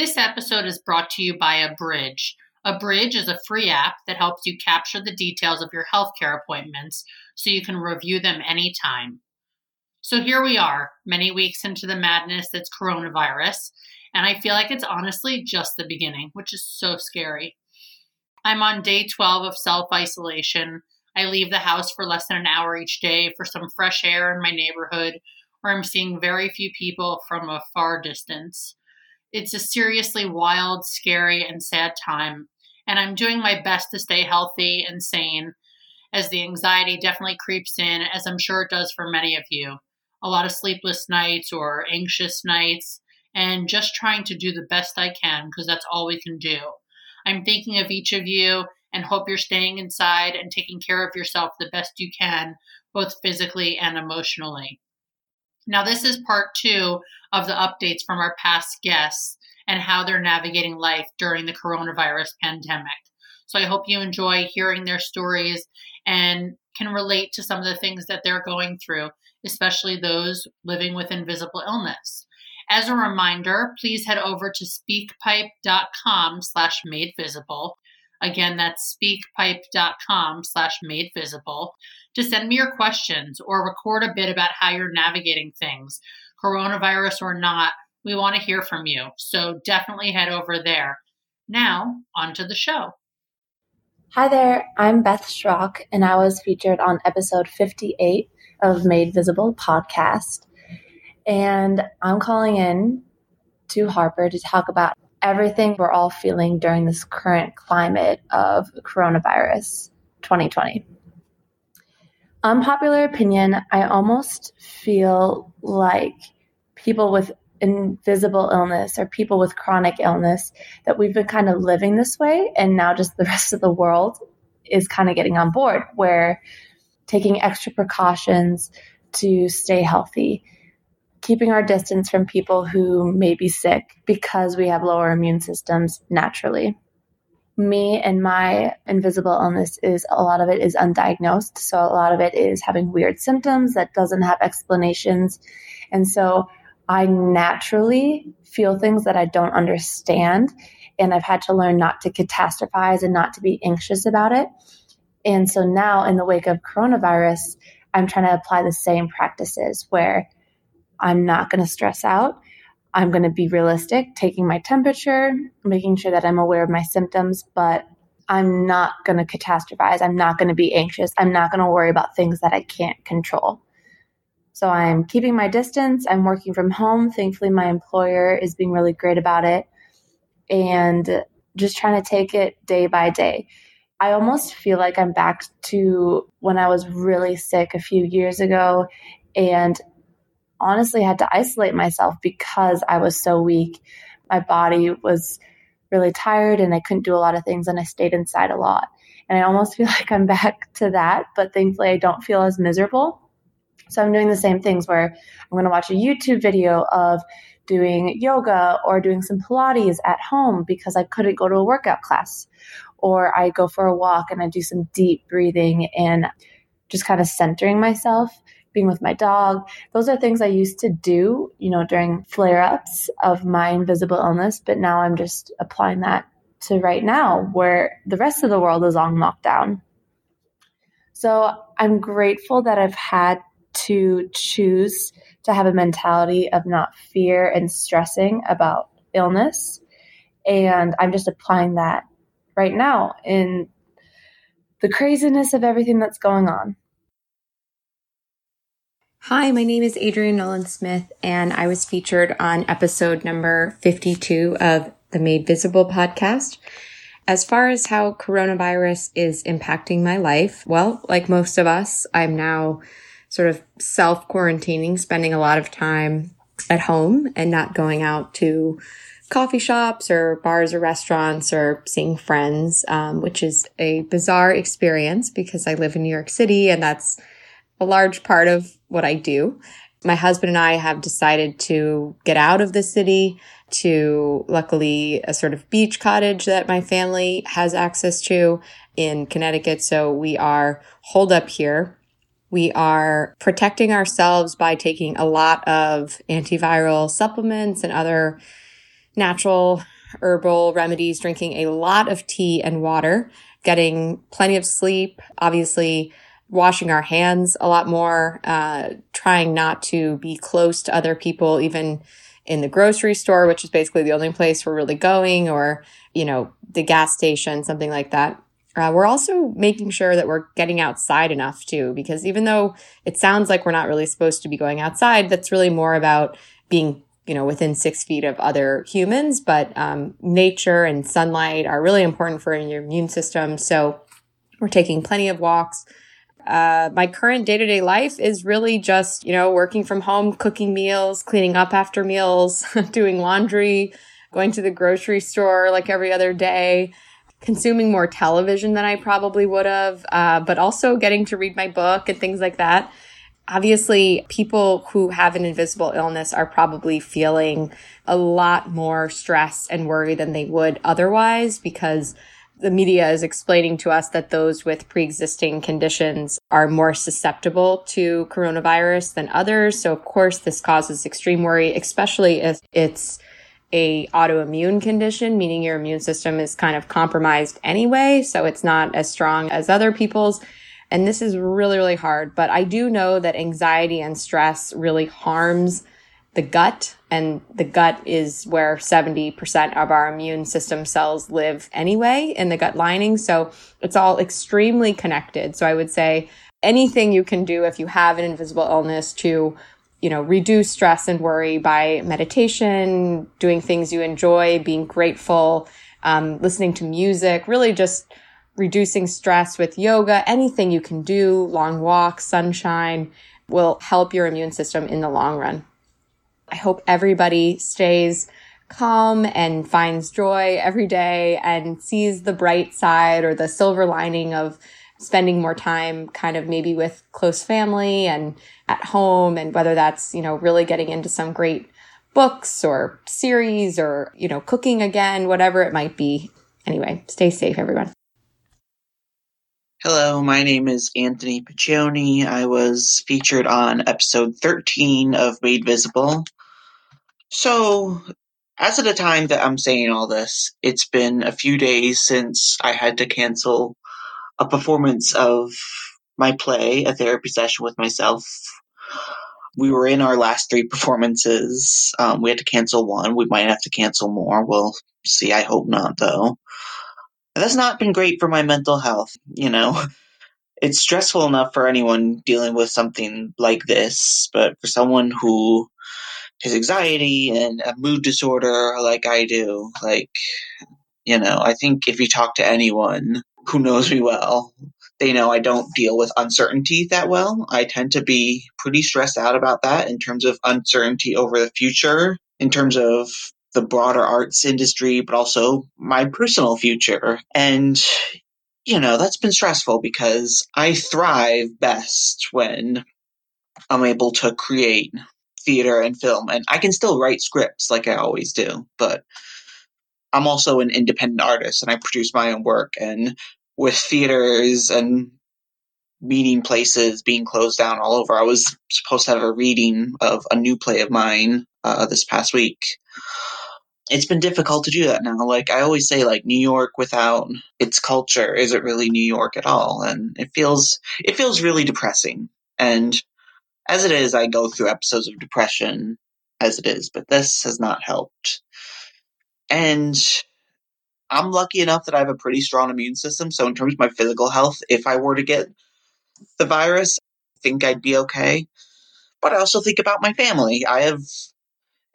This episode is brought to you by Abridge. Abridge is a free app that helps you capture the details of your healthcare appointments so you can review them anytime. So here we are, many weeks into the madness that's coronavirus, and I feel like it's honestly just the beginning, which is so scary. I'm on day 12 of self isolation I leave the house for less than an hour each day for some fresh air in my neighborhood, where I'm seeing very few people from a far distance. It's a seriously wild, scary, and sad time, and I'm doing my best to stay healthy and sane as the anxiety definitely creeps in, as I'm sure it does for many of you. A lot of sleepless nights or anxious nights, and just trying to do the best I can because that's all we can do. I'm thinking of each of you and hope you're staying inside and taking care of yourself the best you can, both physically and emotionally. Now, this is part two of the updates from our past guests and how they're navigating life during the coronavirus pandemic. So I hope you enjoy hearing their stories and can relate to some of the things that they're going through, especially those living with invisible illness. As a reminder, please head over to speakpipe.com slash made visible Again, that's speakpipe.com slash made visible to send me your questions or record a bit about how you're navigating things, coronavirus or not. We want to hear from you. So definitely head over there. Now, on to the show. Hi there, I'm Beth Schrock, and I was featured on episode 58 of Made Visible podcast. And I'm calling in to Harper to talk about everything we're all feeling during this current climate of coronavirus 2020. Unpopular opinion, I almost feel like people with invisible illness or people with chronic illness that we've been kind of living this way and now just the rest of the world is kind of getting on board where taking extra precautions to stay healthy keeping our distance from people who may be sick because we have lower immune systems naturally. Me and my invisible illness is a lot of it is undiagnosed. So a lot of it is having weird symptoms that doesn't have explanations. And so I naturally feel things that I don't understand. And I've had to learn not to catastrophize and not to be anxious about it. And so now, in the wake of coronavirus, I'm trying to apply the same practices where I'm not going to stress out. I'm going to be realistic, taking my temperature, making sure that I'm aware of my symptoms, but I'm not going to catastrophize. I'm not going to be anxious. I'm not going to worry about things that I can't control. So I'm keeping my distance. I'm working from home. Thankfully, my employer is being really great about it and just trying to take it day by day. I almost feel like I'm back to when I was really sick a few years ago and honestly had to isolate myself because I was so weak. My body was really tired and I couldn't do a lot of things and I stayed inside a lot. And I almost feel like I'm back to that, but thankfully I don't feel as miserable. So I'm doing the same things where I'm going to watch a YouTube video of doing yoga or doing some Pilates at home because I couldn't go to a workout class. Or I go for a walk and I do some deep breathing and just kind of centering myself being with my dog. Those are things I used to do, you know, during flare ups of my invisible illness, but now I'm just applying that to right now where the rest of the world is on lockdown. So I'm grateful that I've had to choose to have a mentality of not fear and stressing about illness. And I'm just applying that right now in the craziness of everything that's going on. Hi, my name is Adrienne Nolan Smith, and I was featured on episode number 52 of the Made Visible podcast. As far as how coronavirus is impacting my life, well, like most of us, I'm now sort of self quarantining, spending a lot of time at home and not going out to coffee shops or bars or restaurants or seeing friends, um, which is a bizarre experience because I live in New York City and that's a large part of what I do. My husband and I have decided to get out of the city to luckily a sort of beach cottage that my family has access to in Connecticut. So we are holed up here. We are protecting ourselves by taking a lot of antiviral supplements and other natural herbal remedies, drinking a lot of tea and water, getting plenty of sleep, obviously washing our hands a lot more, uh, trying not to be close to other people, even in the grocery store, which is basically the only place we're really going, or, you know, the gas station, something like that. Uh, we're also making sure that we're getting outside enough too, because even though it sounds like we're not really supposed to be going outside, that's really more about being you know, within six feet of other humans, but um, nature and sunlight are really important for your immune system. So we're taking plenty of walks. Uh, my current day to day life is really just, you know, working from home, cooking meals, cleaning up after meals, doing laundry, going to the grocery store like every other day, consuming more television than I probably would have, uh, but also getting to read my book and things like that. Obviously, people who have an invisible illness are probably feeling a lot more stress and worry than they would otherwise because the media is explaining to us that those with pre-existing conditions are more susceptible to coronavirus than others. So of course this causes extreme worry, especially if it's a autoimmune condition, meaning your immune system is kind of compromised anyway. So it's not as strong as other people's. And this is really, really hard. But I do know that anxiety and stress really harms the gut. And the gut is where 70% of our immune system cells live anyway in the gut lining. So it's all extremely connected. So I would say anything you can do if you have an invisible illness to you know, reduce stress and worry by meditation, doing things you enjoy, being grateful, um, listening to music, really just reducing stress with yoga, anything you can do, long walks, sunshine will help your immune system in the long run. I hope everybody stays calm and finds joy every day and sees the bright side or the silver lining of spending more time kind of maybe with close family and at home and whether that's, you know, really getting into some great books or series or, you know, cooking again, whatever it might be. Anyway, stay safe, everyone. Hello, my name is Anthony Piccione. I was featured on episode 13 of Made Visible. So, as of the time that I'm saying all this, it's been a few days since I had to cancel a performance of my play, a therapy session with myself. We were in our last three performances. Um, we had to cancel one. We might have to cancel more. We'll see. I hope not, though that's not been great for my mental health, you know. It's stressful enough for anyone dealing with something like this, but for someone who has anxiety and a mood disorder like I do, like, you know, I think if you talk to anyone who knows me well, they know I don't deal with uncertainty that well. I tend to be pretty stressed out about that in terms of uncertainty over the future, in terms of the broader arts industry, but also my personal future. And, you know, that's been stressful because I thrive best when I'm able to create theater and film. And I can still write scripts like I always do, but I'm also an independent artist and I produce my own work. And with theaters and meeting places being closed down all over, I was supposed to have a reading of a new play of mine uh, this past week it's been difficult to do that now. Like I always say, like New York without its culture isn't really New York at all, and it feels it feels really depressing. And as it is, I go through episodes of depression as it is, but this has not helped. And I'm lucky enough that I have a pretty strong immune system. So in terms of my physical health, if I were to get the virus, I think I'd be okay. But I also think about my family. I have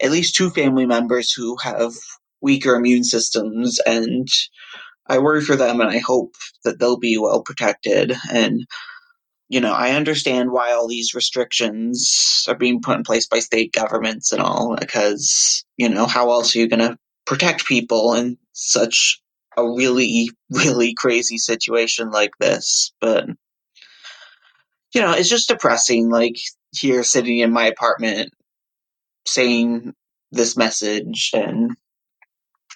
at least two family members who have weaker immune systems and I worry for them and I hope that they'll be well protected and you know, I understand why all these restrictions are being put in place by state governments and all because, you know, how else are you going to protect people in such a really, really crazy situation like this. But, you know, it's just depressing, like, here sitting in my apartment saying this message and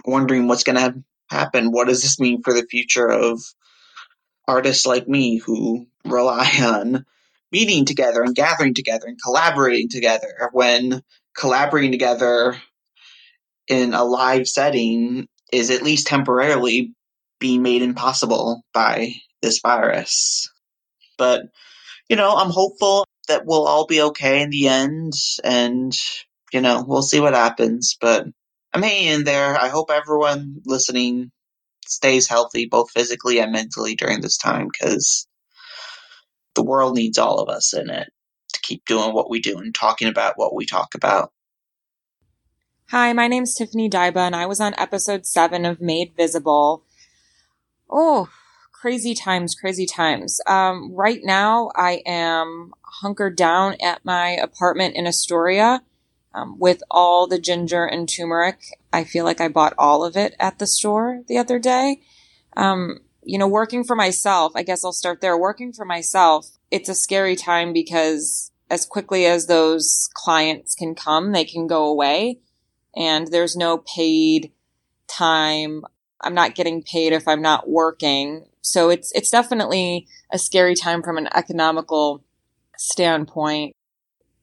wondering what's going to happen. What does this mean for the future of artists like me who rely on meeting together and gathering together and collaborating together when collaborating together in a live setting is at least temporarily being made impossible by this virus. But, you know, I'm hopeful that we'll all be okay in the end and, you know, we'll see what happens. But I'm hanging in there. I hope everyone listening stays healthy, both physically and mentally during this time, because the world needs all of us in it to keep doing what we do and talking about what we talk about. Hi, my name's Tiffany Daiba, and I was on episode seven of Made Visible. Oh, crazy times, crazy times. Um, right now, I am hunkered down at my apartment in Astoria um, with all the ginger and turmeric. I feel like I bought all of it at the store the other day. Um, you know, working for myself, I guess I'll start there. Working for myself, it's a scary time because as quickly as those clients can come, they can go away and there's no paid time. I'm not getting paid if I'm not working. So it's, it's definitely a scary time from an economical standpoint.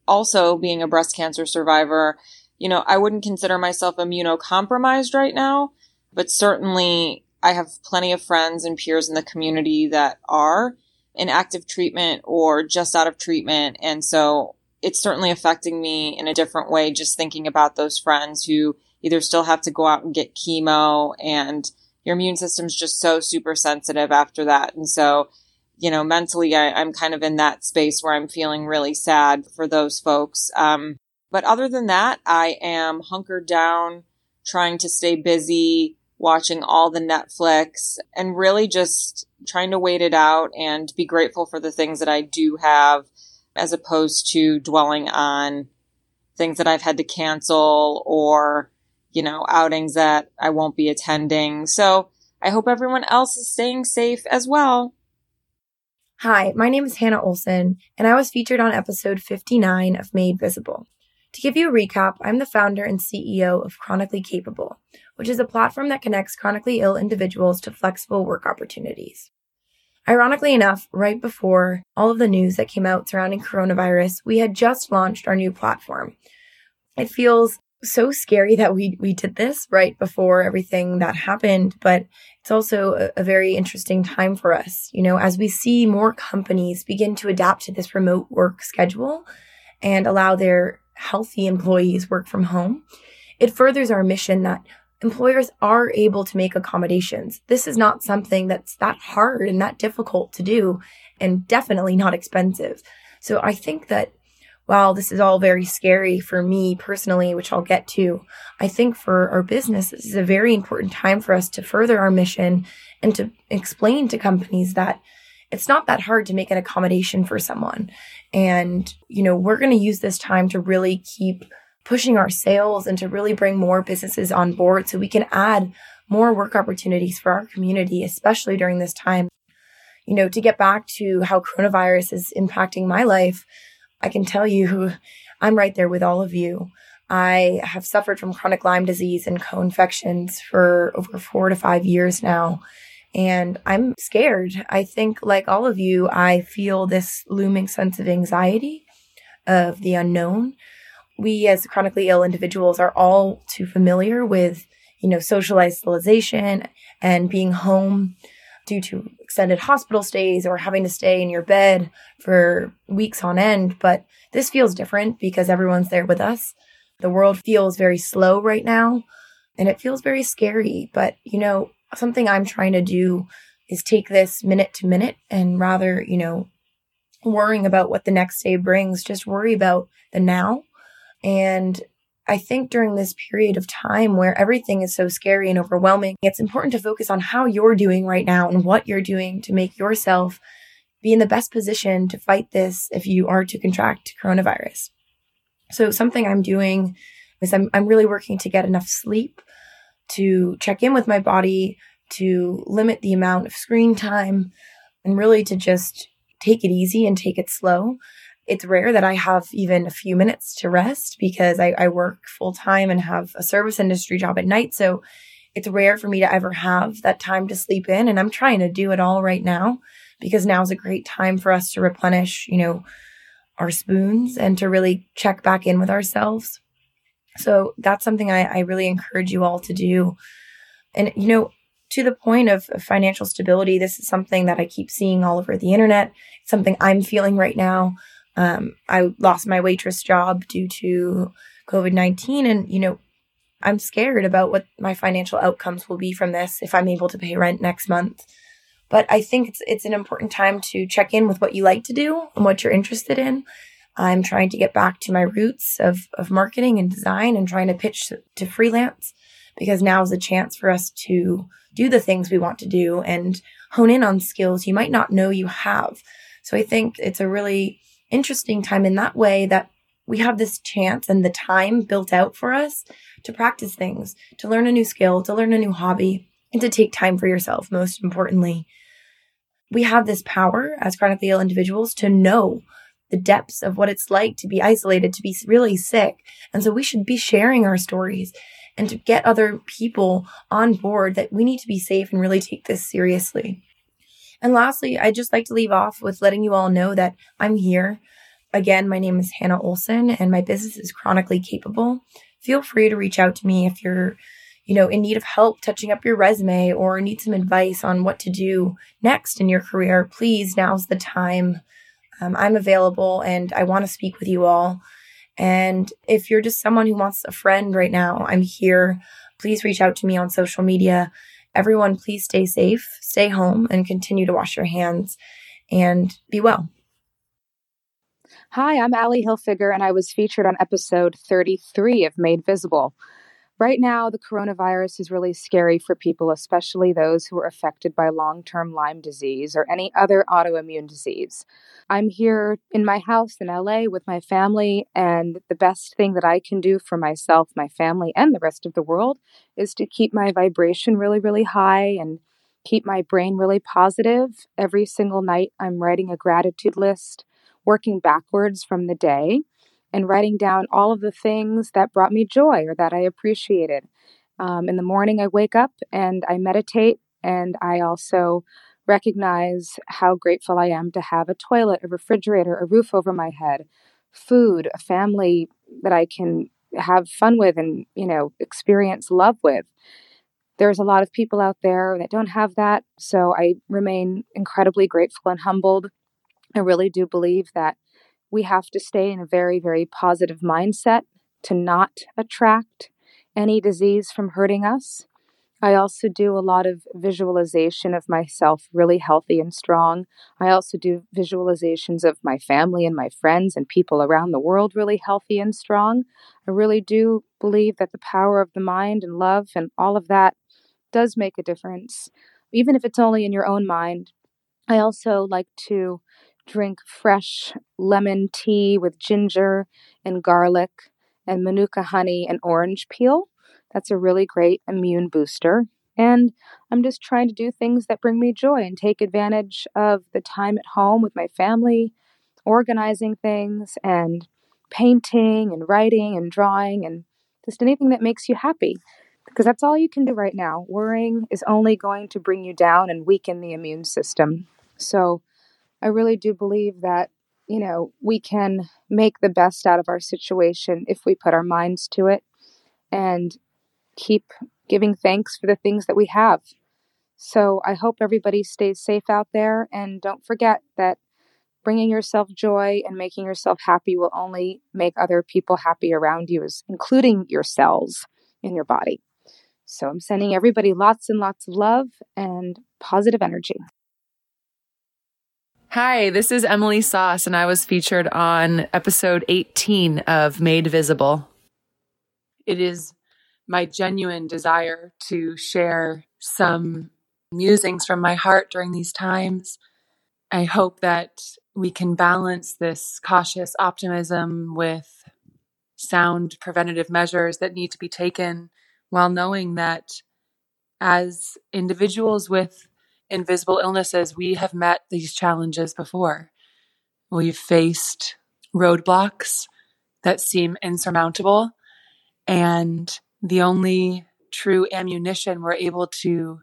Also being a breast cancer survivor, you know, I wouldn't consider myself immunocompromised right now, but certainly I have plenty of friends and peers in the community that are in active treatment or just out of treatment. And so it's certainly affecting me in a different way, just thinking about those friends who either still have to go out and get chemo and your immune system's just so super sensitive after that. And so, you know, mentally, I, am kind of in that space where I'm feeling really sad for those folks. Um, but other than that, I am hunkered down, trying to stay busy, watching all the Netflix and really just trying to wait it out and be grateful for the things that I do have as opposed to dwelling on things that I've had to cancel or, you know, outings that I won't be attending. So I hope everyone else is staying safe as well. Hi, my name is Hannah Olson, and I was featured on episode 59 of Made Visible. To give you a recap, I'm the founder and CEO of Chronically Capable, which is a platform that connects chronically ill individuals to flexible work opportunities. Ironically enough, right before all of the news that came out surrounding coronavirus, we had just launched our new platform. It feels so scary that we we did this right before everything that happened, but it's also a, a very interesting time for us. You know, as we see more companies begin to adapt to this remote work schedule and allow their healthy employees work from home, it furthers our mission that employers are able to make accommodations. This is not something that's that hard and that difficult to do and definitely not expensive. So I think that while this is all very scary for me personally, which I'll get to, I think for our business, this is a very important time for us to further our mission and to explain to companies that it's not that hard to make an accommodation for someone. And, you know, we're going to use this time to really keep pushing our sales and to really bring more businesses on board so we can add more work opportunities for our community, especially during this time. You know, to get back to how coronavirus is impacting my life, I can tell you I'm right there with all of you. I have suffered from chronic Lyme disease and co-infections for over four to five years now. And I'm scared. I think, like all of you, I feel this looming sense of anxiety of the unknown we as chronically ill individuals are all too familiar with, you know, social isolation and being home due to extended hospital stays or having to stay in your bed for weeks on end. But this feels different because everyone's there with us. The world feels very slow right now and it feels very scary. But, you know, something I'm trying to do is take this minute to minute and rather, you know, worrying about what the next day brings, just worry about the now and I think during this period of time where everything is so scary and overwhelming, it's important to focus on how you're doing right now and what you're doing to make yourself be in the best position to fight this if you are to contract coronavirus. So something I'm doing is I'm, I'm really working to get enough sleep to check in with my body, to limit the amount of screen time, and really to just take it easy and take it slow. It's rare that I have even a few minutes to rest because I, I work full time and have a service industry job at night. So it's rare for me to ever have that time to sleep in. And I'm trying to do it all right now because now is a great time for us to replenish, you know, our spoons and to really check back in with ourselves. So that's something I, I really encourage you all to do. And, you know, to the point of, financial stability, this is something that I keep seeing all over the internet. It's something I'm feeling right now. Um, I lost my waitress job due to COVID 19. And, you know, I'm scared about what my financial outcomes will be from this if I'm able to pay rent next month. But I think it's it's an important time to check in with what you like to do and what you're interested in. I'm trying to get back to my roots of of marketing and design and trying to pitch to freelance because now is a chance for us to do the things we want to do and hone in on skills you might not know you have. So I think it's a really interesting time in that way that we have this chance and the time built out for us to practice things, to learn a new skill, to learn a new hobby, and to take time for yourself, most importantly. We have this power as chronically ill individuals to know the depths of what it's like to be isolated, to be really sick. And so we should be sharing our stories and to get other people on board that we need to be safe and really take this seriously. And lastly, I'd just like to leave off with letting you all know that I'm here. Again, my name is Hannah Olson and my business is chronically capable. Feel free to reach out to me if you're you know, in need of help touching up your resume or need some advice on what to do next in your career, please, now's the time. Um, I'm available and I want to speak with you all. And if you're just someone who wants a friend right now, I'm here. Please reach out to me on social media. Everyone, please stay safe, stay home, and continue to wash your hands and be well. Hi, I'm Ally Hilfiger, and I was featured on episode 33 of Made Visible. Right now, the coronavirus is really scary for people, especially those who are affected by long term Lyme disease or any other autoimmune disease. I'm here in my house in LA with my family, and the best thing that I can do for myself, my family, and the rest of the world is to keep my vibration really, really high and keep my brain really positive. Every single night, I'm writing a gratitude list, working backwards from the day and writing down all of the things that brought me joy or that I appreciated. Um, in the morning, I wake up and I meditate, and I also recognize how grateful I am to have a toilet, a refrigerator, a roof over my head, food, a family that I can have fun with and, you know, experience love with. There's a lot of people out there that don't have that. So I remain incredibly grateful and humbled. I really do believe that we have to stay in a very, very positive mindset to not attract any disease from hurting us. I also do a lot of visualization of myself really healthy and strong. I also do visualizations of my family and my friends and people around the world really healthy and strong. I really do believe that the power of the mind and love and all of that does make a difference, even if it's only in your own mind. I also like to drink fresh lemon tea with ginger and garlic and manuka honey and orange peel. That's a really great immune booster. And I'm just trying to do things that bring me joy and take advantage of the time at home with my family, organizing things and painting and writing and drawing and just anything that makes you happy. Because that's all you can do right now. Worrying is only going to bring you down and weaken the immune system. So I really do believe that, you know, we can make the best out of our situation if we put our minds to it and keep giving thanks for the things that we have. So I hope everybody stays safe out there and don't forget that bringing yourself joy and making yourself happy will only make other people happy around you, including your cells in your body. So I'm sending everybody lots and lots of love and positive energy. Hi, this is Emily Sauce, and I was featured on episode 18 of Made Visible. It is my genuine desire to share some musings from my heart during these times. I hope that we can balance this cautious optimism with sound preventative measures that need to be taken while knowing that as individuals with invisible illnesses, we have met these challenges before. We've faced roadblocks that seem insurmountable, and the only true ammunition we're able to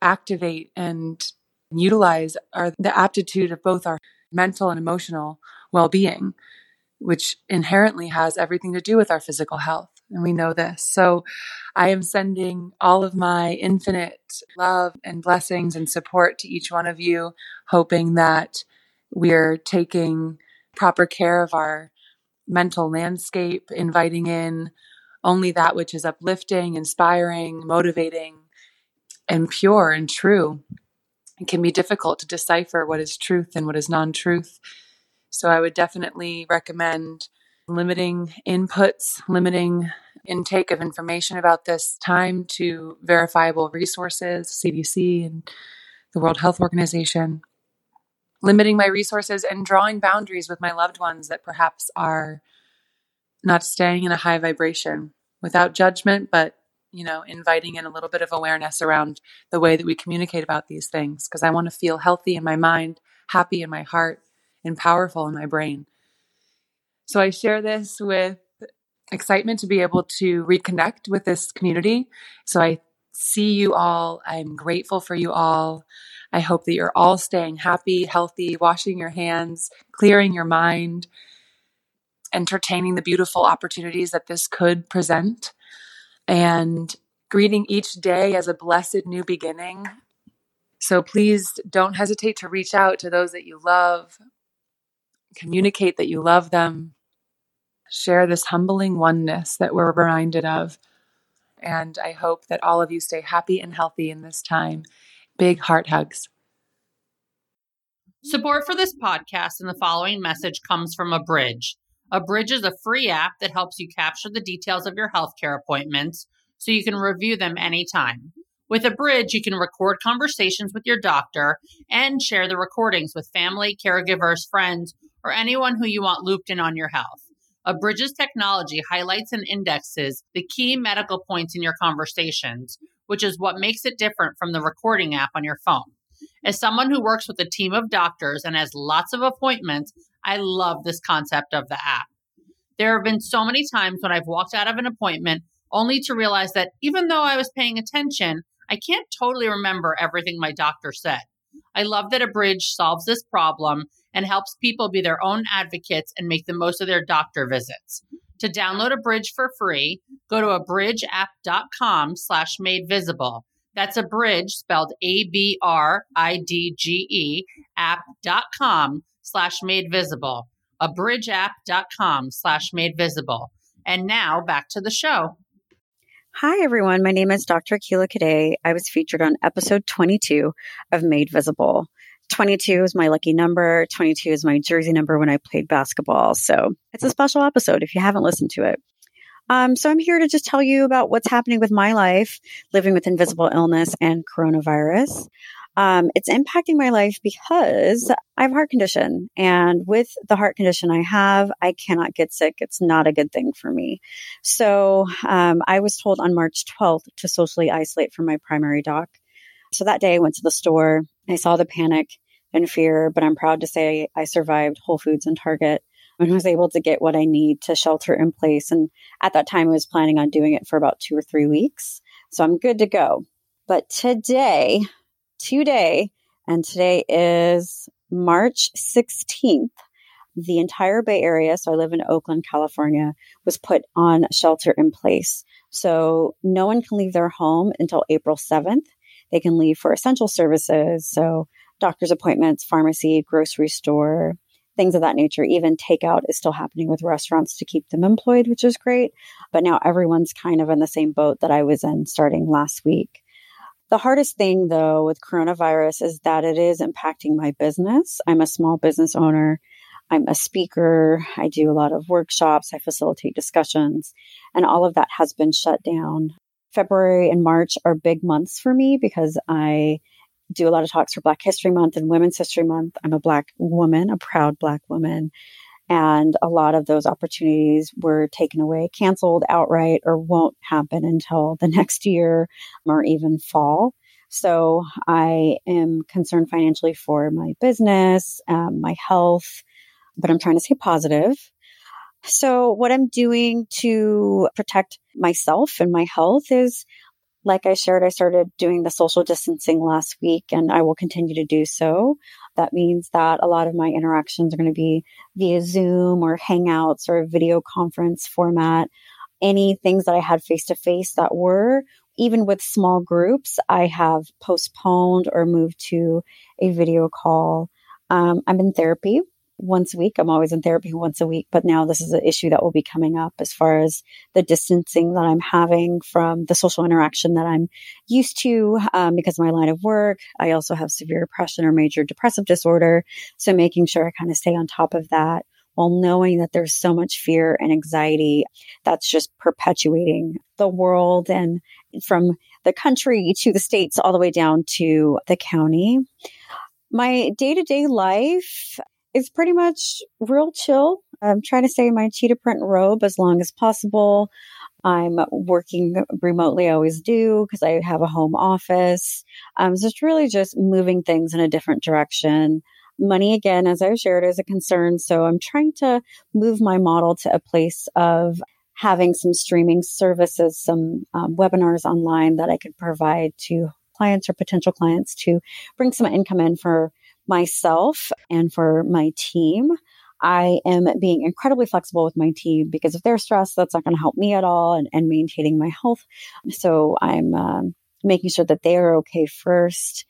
activate and utilize are the aptitude of both our mental and emotional well being, which inherently has everything to do with our physical health. And we know this. So I am sending all of my infinite love and blessings and support to each one of you, hoping that we're taking proper care of our mental landscape, inviting in only that which is uplifting, inspiring, motivating, and pure and true. It can be difficult to decipher what is truth and what is non truth. So I would definitely recommend limiting inputs, limiting intake of information about this time to verifiable resources, CDC and the World Health Organization, limiting my resources and drawing boundaries with my loved ones that perhaps are not staying in a high vibration without judgment, but you know, inviting in a little bit of awareness around the way that we communicate about these things because I want to feel healthy in my mind, happy in my heart, and powerful in my brain. So I share this with excitement to be able to reconnect with this community. So I see you all. I'm grateful for you all. I hope that you're all staying happy, healthy, washing your hands, clearing your mind, entertaining the beautiful opportunities that this could present, and greeting each day as a blessed new beginning. So please don't hesitate to reach out to those that you love, communicate that you love them, share this humbling oneness that we're reminded of. And I hope that all of you stay happy and healthy in this time. Big heart hugs. Support for this podcast and the following message comes from Abridge. Abridge is a free app that helps you capture the details of your healthcare appointments so you can review them anytime. With Abridge, you can record conversations with your doctor and share the recordings with family, caregivers, friends, or anyone who you want looped in on your health. Abridge's technology highlights and indexes the key medical points in your conversations, which is what makes it different from the recording app on your phone. As someone who works with a team of doctors and has lots of appointments, I love this concept of the app. There have been so many times when I've walked out of an appointment only to realize that even though I was paying attention, I can't totally remember everything my doctor said. I love that Abridge solves this problem and helps people be their own advocates and make the most of their doctor visits. To download Abridge for free, go to abridgeapp.com slash made visible. That's Abridge spelled A-B-R-I-D-G-E app.com slash made visible. Abridgeapp.com slash made visible. And now back to the show. Hi, everyone. My name is Dr. Akila Kade. I was featured on episode 22 of Made Visible. 22 is my lucky number. 22 is my jersey number when I played basketball. So it's a special episode if you haven't listened to it. Um, so I'm here to just tell you about what's happening with my life, living with invisible illness and coronavirus. Um, it's impacting my life because I have a heart condition. And with the heart condition I have, I cannot get sick. It's not a good thing for me. So um, I was told on March 12th to socially isolate from my primary doc. So that day I went to the store. I saw the panic and fear, but I'm proud to say I survived Whole Foods and Target and was able to get what I need to shelter in place. And at that time, I was planning on doing it for about two or three weeks. So I'm good to go. But today, today, and today is March 16th, the entire Bay Area, so I live in Oakland, California, was put on shelter in place. So no one can leave their home until April 7th. They can leave for essential services. So doctor's appointments, pharmacy, grocery store, things of that nature. Even takeout is still happening with restaurants to keep them employed, which is great. But now everyone's kind of in the same boat that I was in starting last week. The hardest thing though with coronavirus is that it is impacting my business. I'm a small business owner. I'm a speaker. I do a lot of workshops. I facilitate discussions and all of that has been shut down. February and March are big months for me because I do a lot of talks for Black History Month and Women's History Month. I'm a Black woman, a proud Black woman. And a lot of those opportunities were taken away, canceled outright, or won't happen until the next year or even fall. So I am concerned financially for my business, um, my health, but I'm trying to stay positive. So what I'm doing to protect myself and my health is like I shared, I started doing the social distancing last week and I will continue to do so. That means that a lot of my interactions are going to be via Zoom or Hangouts or video conference format. Any things that I had face to face that were, even with small groups, I have postponed or moved to a video call. Um, I'm in therapy once a week. I'm always in therapy once a week, but now this is an issue that will be coming up as far as the distancing that I'm having from the social interaction that I'm used to um, because of my line of work. I also have severe depression or major depressive disorder. So making sure I kind of stay on top of that while knowing that there's so much fear and anxiety that's just perpetuating the world and from the country to the states all the way down to the county. My day to day life is pretty much real chill. I'm trying to stay in my cheetah print robe as long as possible. I'm working remotely. I always do because I have a home office. Um, so it's really just moving things in a different direction. Money, again, as I've shared, is a concern. So I'm trying to move my model to a place of having some streaming services, some um, webinars online that I could provide to clients or potential clients to bring some income in for myself and for my team. I am being incredibly flexible with my team because if they're stressed, that's not going to help me at all and, and maintaining my health. So I'm um, making sure that they are okay first.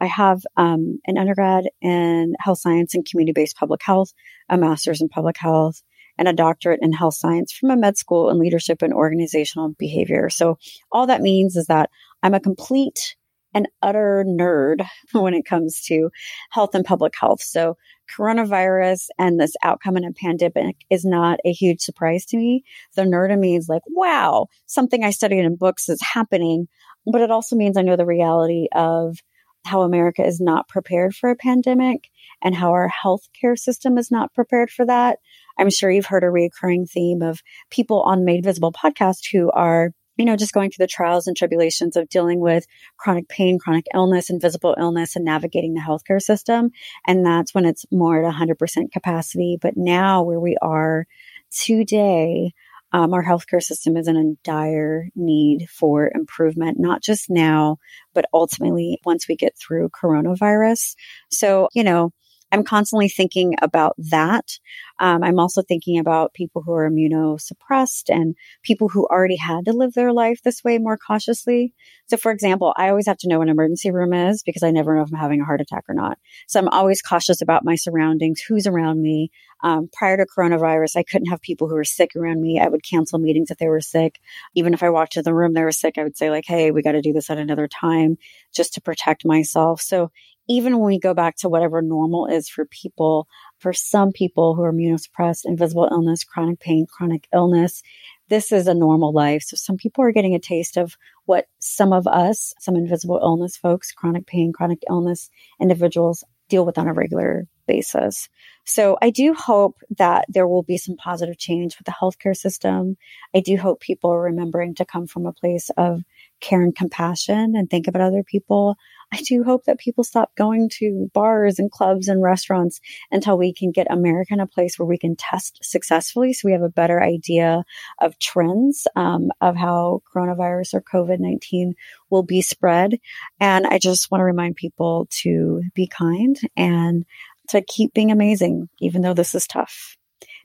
I have um, an undergrad in health science and community based public health, a master's in public health, and a doctorate in health science from a med school in leadership and organizational behavior. So all that means is that I'm a complete an utter nerd when it comes to health and public health. So coronavirus and this outcome in a pandemic is not a huge surprise to me. The nerd in me is like, wow, something I studied in books is happening. But it also means I know the reality of how America is not prepared for a pandemic and how our healthcare system is not prepared for that. I'm sure you've heard a recurring theme of people on Made Visible podcast who are you know, just going through the trials and tribulations of dealing with chronic pain, chronic illness, invisible illness, and navigating the healthcare system. And that's when it's more at 100% capacity. But now, where we are today, um, our healthcare system is in a dire need for improvement, not just now, but ultimately once we get through coronavirus. So, you know, I'm constantly thinking about that. Um, I'm also thinking about people who are immunosuppressed and people who already had to live their life this way more cautiously. So, for example, I always have to know an emergency room is because I never know if I'm having a heart attack or not. So, I'm always cautious about my surroundings, who's around me. Um, prior to coronavirus, I couldn't have people who were sick around me. I would cancel meetings if they were sick. Even if I walked to the room, they were sick, I would say, like, hey, we got to do this at another time just to protect myself. So, even when we go back to whatever normal is for people, for some people who are immunosuppressed, invisible illness, chronic pain, chronic illness, this is a normal life. So some people are getting a taste of what some of us, some invisible illness folks, chronic pain, chronic illness individuals deal with on a regular basis. So I do hope that there will be some positive change with the healthcare system. I do hope people are remembering to come from a place of care and compassion and think about other people. I do hope that people stop going to bars and clubs and restaurants until we can get America in a place where we can test successfully so we have a better idea of trends um, of how coronavirus or COVID 19 will be spread. And I just want to remind people to be kind and to keep being amazing, even though this is tough.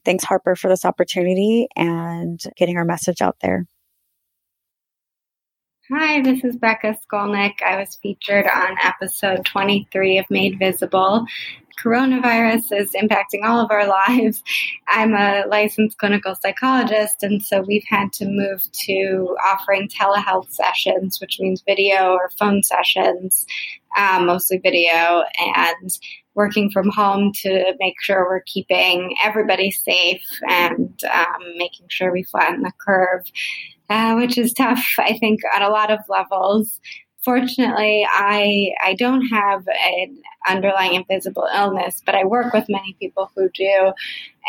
Thanks, Harper, for this opportunity and getting our message out there. Hi, this is Becca Skolnick. I was featured on episode 23 of Made Visible. Coronavirus is impacting all of our lives. I'm a licensed clinical psychologist, and so we've had to move to offering telehealth sessions, which means video or phone sessions, um, mostly video, and working from home to make sure we're keeping everybody safe and um, making sure we flatten the curve uh, which is tough, I think, on a lot of levels. Fortunately, I I don't have an underlying invisible illness, but I work with many people who do,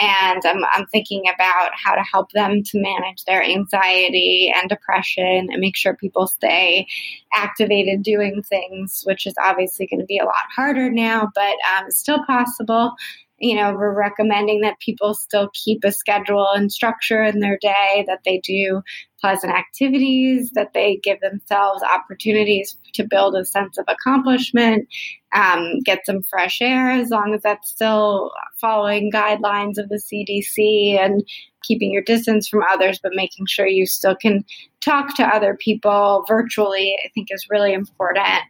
and I'm, I'm thinking about how to help them to manage their anxiety and depression and make sure people stay activated doing things, which is obviously going to be a lot harder now, but um, still possible you know, we're recommending that people still keep a schedule and structure in their day, that they do pleasant activities, that they give themselves opportunities to build a sense of accomplishment, um, get some fresh air, as long as that's still following guidelines of the CDC and keeping your distance from others, but making sure you still can talk to other people virtually, I think is really important.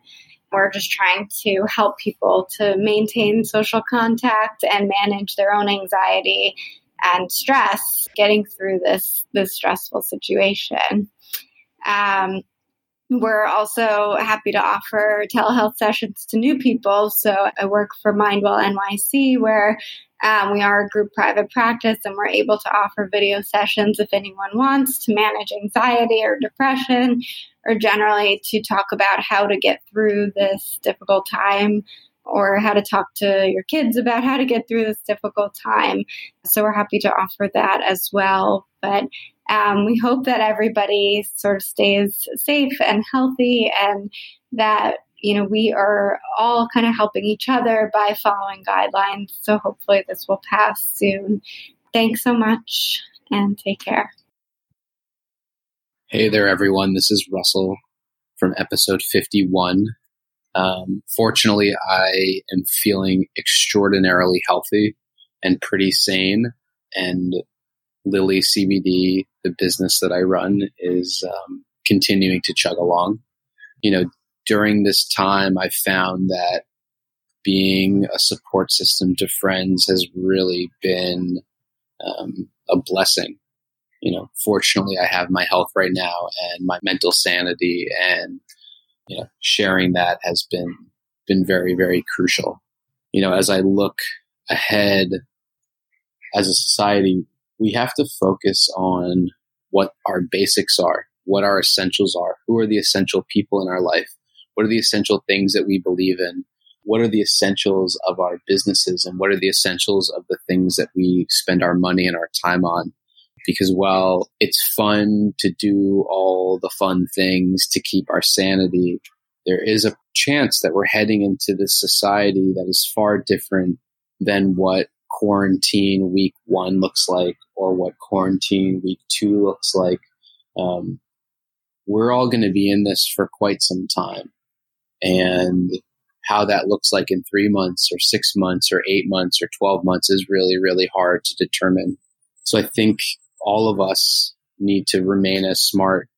We're just trying to help people to maintain social contact and manage their own anxiety and stress getting through this this stressful situation. Um, we're also happy to offer telehealth sessions to new people. So I work for Mindwell NYC, where um, we are a group private practice, and we're able to offer video sessions if anyone wants to manage anxiety or depression or generally to talk about how to get through this difficult time or how to talk to your kids about how to get through this difficult time. So we're happy to offer that as well. But um, we hope that everybody sort of stays safe and healthy and that you know we are all kind of helping each other by following guidelines so hopefully this will pass soon thanks so much and take care Hey there, everyone. This is Russell from episode 51. Um, fortunately, I am feeling extraordinarily healthy and pretty sane. And Lily CBD, the business that I run, is um, continuing to chug along. You know, during this time, I found that being a support system to friends has really been um, a blessing you know, fortunately, I have my health right now and my mental sanity, and you know, sharing that has been been very, very crucial. You know, as I look ahead as a society, we have to focus on what our basics are, what our essentials are, who are the essential people in our life, what are the essential things that we believe in, what are the essentials of our businesses, and what are the essentials of the things that we spend our money and our time on because while it's fun to do all the fun things to keep our sanity, there is a chance that we're heading into this society that is far different than what quarantine week one looks like or what quarantine week two looks like. Um, we're all going to be in this for quite some time. And how that looks like in three months or six months or eight months or 12 months is really, really hard to determine. So I think all of us need to remain as smart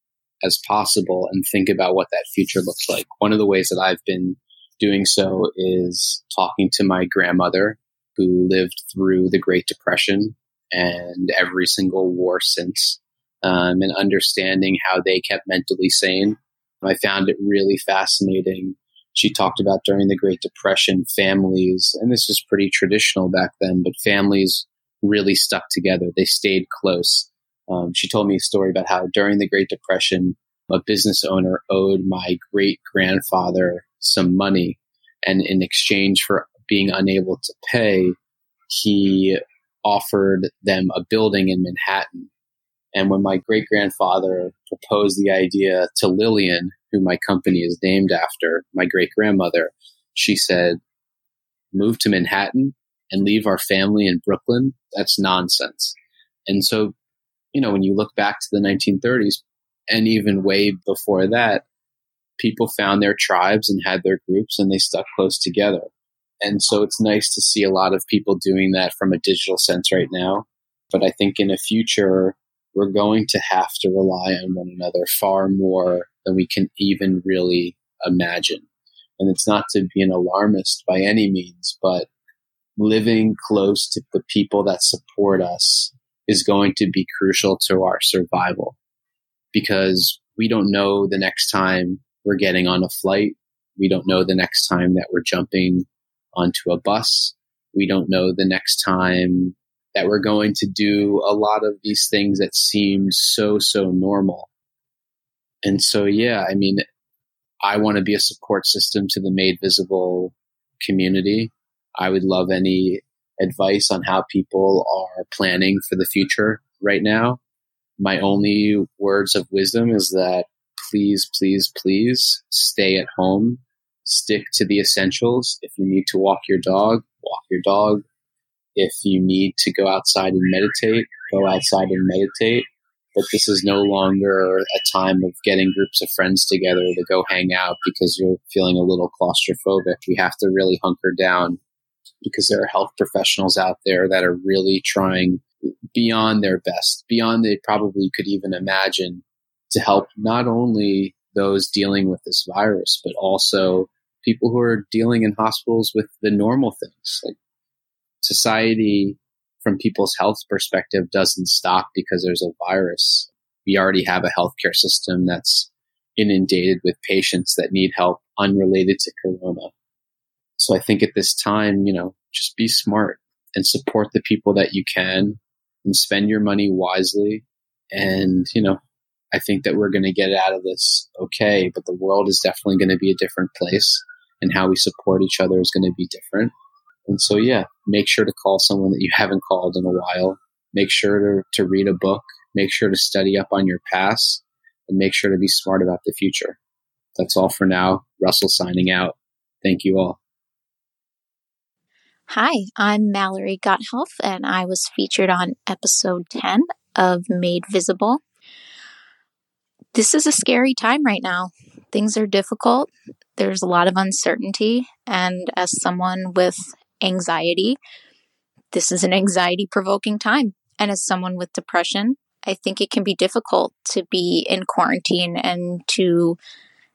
as possible and think about what that future looks like. One of the ways that I've been doing so is talking to my grandmother who lived through the Great Depression and every single war since, um, and understanding how they kept mentally sane. I found it really fascinating. She talked about during the Great Depression, families, and this was pretty traditional back then, but families really stuck together. They stayed close. Um, she told me a story about how during the Great Depression, a business owner owed my great grandfather some money. And in exchange for being unable to pay, he offered them a building in Manhattan. And when my great grandfather proposed the idea to Lillian, who my company is named after, my great grandmother, she said, Move to Manhattan and leave our family in Brooklyn, that's nonsense. And so, you know, when you look back to the 1930s and even way before that, people found their tribes and had their groups and they stuck close together. And so it's nice to see a lot of people doing that from a digital sense right now. But I think in the future, we're going to have to rely on one another far more than we can even really imagine. And it's not to be an alarmist by any means, but living close to the people that support us is going to be crucial to our survival because we don't know the next time we're getting on a flight. We don't know the next time that we're jumping onto a bus. We don't know the next time that we're going to do a lot of these things that seem so, so normal. And so, yeah, I mean, I want to be a support system to the Made Visible community. I would love any advice on how people are planning for the future right now. My only words of wisdom is that please, please, please stay at home. Stick to the essentials. If you need to walk your dog, walk your dog. If you need to go outside and meditate, go outside and meditate. But this is no longer a time of getting groups of friends together to go hang out because you're feeling a little claustrophobic. We have to really hunker down because there are health professionals out there that are really trying beyond their best, beyond they probably could even imagine to help not only those dealing with this virus, but also people who are dealing in hospitals with the normal things. Like society, from people's health perspective, doesn't stop because there's a virus. We already have a healthcare system that's inundated with patients that need help unrelated to corona. So I think at this time, you know, just be smart and support the people that you can and spend your money wisely. And, you know, I think that we're going to get out of this okay, but the world is definitely going to be a different place and how we support each other is going to be different. And so, yeah, make sure to call someone that you haven't called in a while. Make sure to, to read a book. Make sure to study up on your past and make sure to be smart about the future. That's all for now. Russell signing out. Thank you all. Hi, I'm Mallory Gotthelf, and I was featured on episode 10 of Made Visible. This is a scary time right now. Things are difficult, there's a lot of uncertainty, and as someone with anxiety, this is an anxiety provoking time. And as someone with depression, I think it can be difficult to be in quarantine and to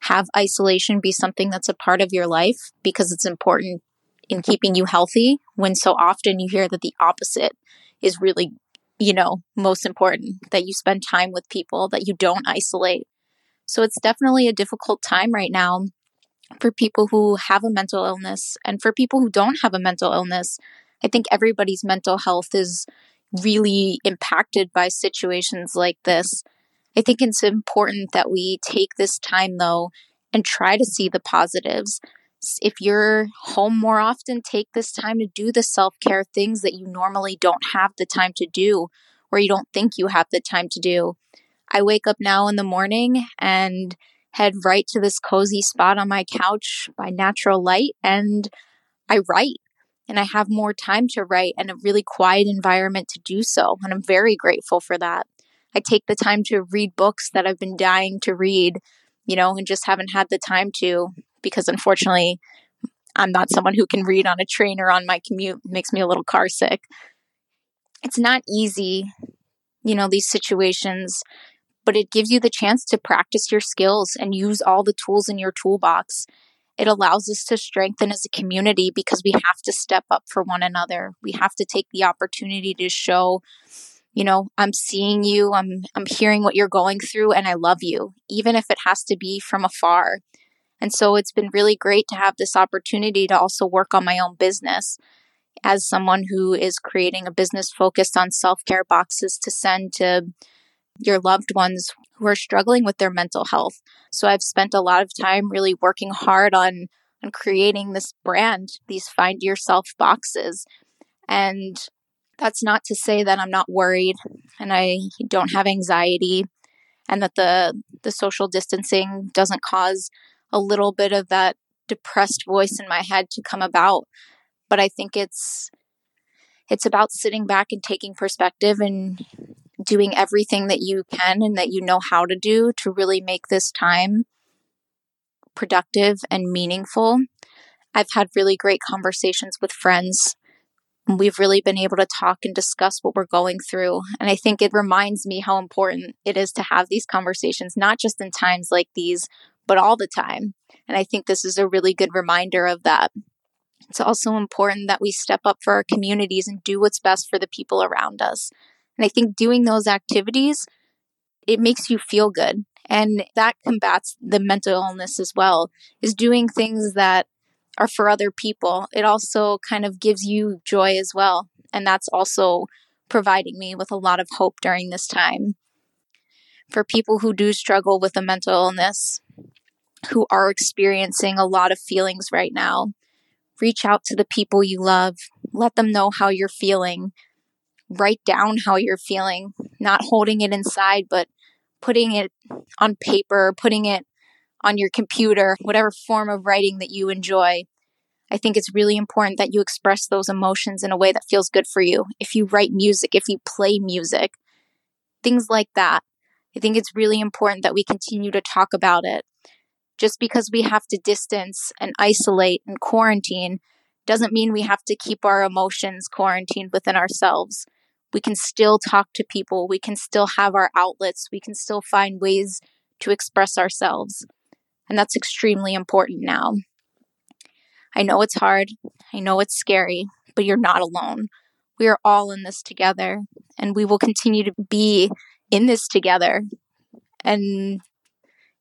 have isolation be something that's a part of your life because it's important in keeping you healthy when so often you hear that the opposite is really, you know, most important that you spend time with people, that you don't isolate. So it's definitely a difficult time right now for people who have a mental illness and for people who don't have a mental illness. I think everybody's mental health is really impacted by situations like this. I think it's important that we take this time though and try to see the positives if you're home more often, take this time to do the self care things that you normally don't have the time to do or you don't think you have the time to do. I wake up now in the morning and head right to this cozy spot on my couch by natural light and I write. And I have more time to write and a really quiet environment to do so. And I'm very grateful for that. I take the time to read books that I've been dying to read, you know, and just haven't had the time to because unfortunately I'm not someone who can read on a train or on my commute. It makes me a little car sick. It's not easy, you know, these situations, but it gives you the chance to practice your skills and use all the tools in your toolbox. It allows us to strengthen as a community because we have to step up for one another. We have to take the opportunity to show, you know, I'm seeing you, I'm I'm hearing what you're going through and I love you, even if it has to be from afar. And so it's been really great to have this opportunity to also work on my own business as someone who is creating a business focused on self care boxes to send to your loved ones who are struggling with their mental health. So I've spent a lot of time really working hard on on creating this brand, these find yourself boxes. And that's not to say that I'm not worried and I don't have anxiety and that the the social distancing doesn't cause a little bit of that depressed voice in my head to come about. But i think it's it's about sitting back and taking perspective and doing everything that you can and that you know how to do to really make this time productive and meaningful. I've had really great conversations with friends. We've really been able to talk and discuss what we're going through. And I think it reminds me how important it is to have these conversations, not just in times like these, but all the time. And I think this is a really good reminder of that. It's also important that we step up for our communities and do what's best for the people around us. And I think doing those activities, it makes you feel good. And that combats the mental illness as well, is doing things that are for other people. It also kind of gives you joy as well. And that's also providing me with a lot of hope during this time. For people who do struggle with a mental illness, who are experiencing a lot of feelings right now. Reach out to the people you love. Let them know how you're feeling. Write down how you're feeling, not holding it inside, but putting it on paper, putting it on your computer, whatever form of writing that you enjoy. I think it's really important that you express those emotions in a way that feels good for you. If you write music, if you play music, things like that. I think it's really important that we continue to talk about it. Just because we have to distance and isolate and quarantine doesn't mean we have to keep our emotions quarantined within ourselves. We can still talk to people. We can still have our outlets. We can still find ways to express ourselves. And that's extremely important now. I know it's hard. I know it's scary, but you're not alone. We are all in this together, and we will continue to be in this together. And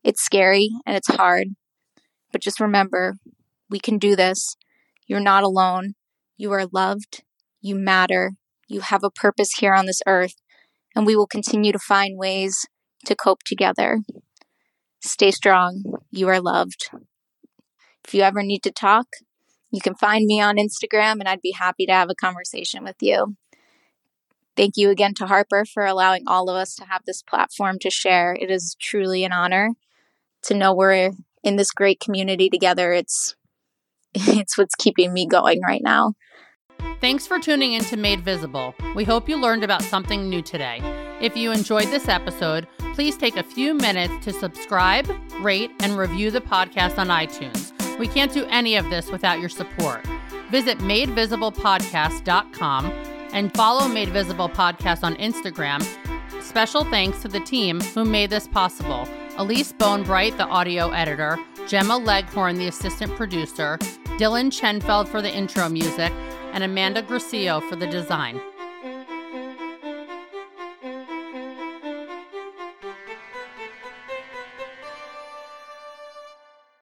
it's scary and it's hard, but just remember we can do this. You're not alone. You are loved. You matter. You have a purpose here on this earth, and we will continue to find ways to cope together. Stay strong. You are loved. If you ever need to talk, you can find me on Instagram and I'd be happy to have a conversation with you. Thank you again to Harper for allowing all of us to have this platform to share. It is truly an honor to know we're in this great community together. It's it's what's keeping me going right now. Thanks for tuning in to Made Visible. We hope you learned about something new today. If you enjoyed this episode, please take a few minutes to subscribe, rate, and review the podcast on iTunes. We can't do any of this without your support. Visit madevisiblepodcast.com and follow Made Visible Podcast on Instagram. Special thanks to the team who made this possible Elise Bonebright, the audio editor, Gemma Leghorn, the assistant producer, Dylan Chenfeld for the intro music, and Amanda Gracio for the design.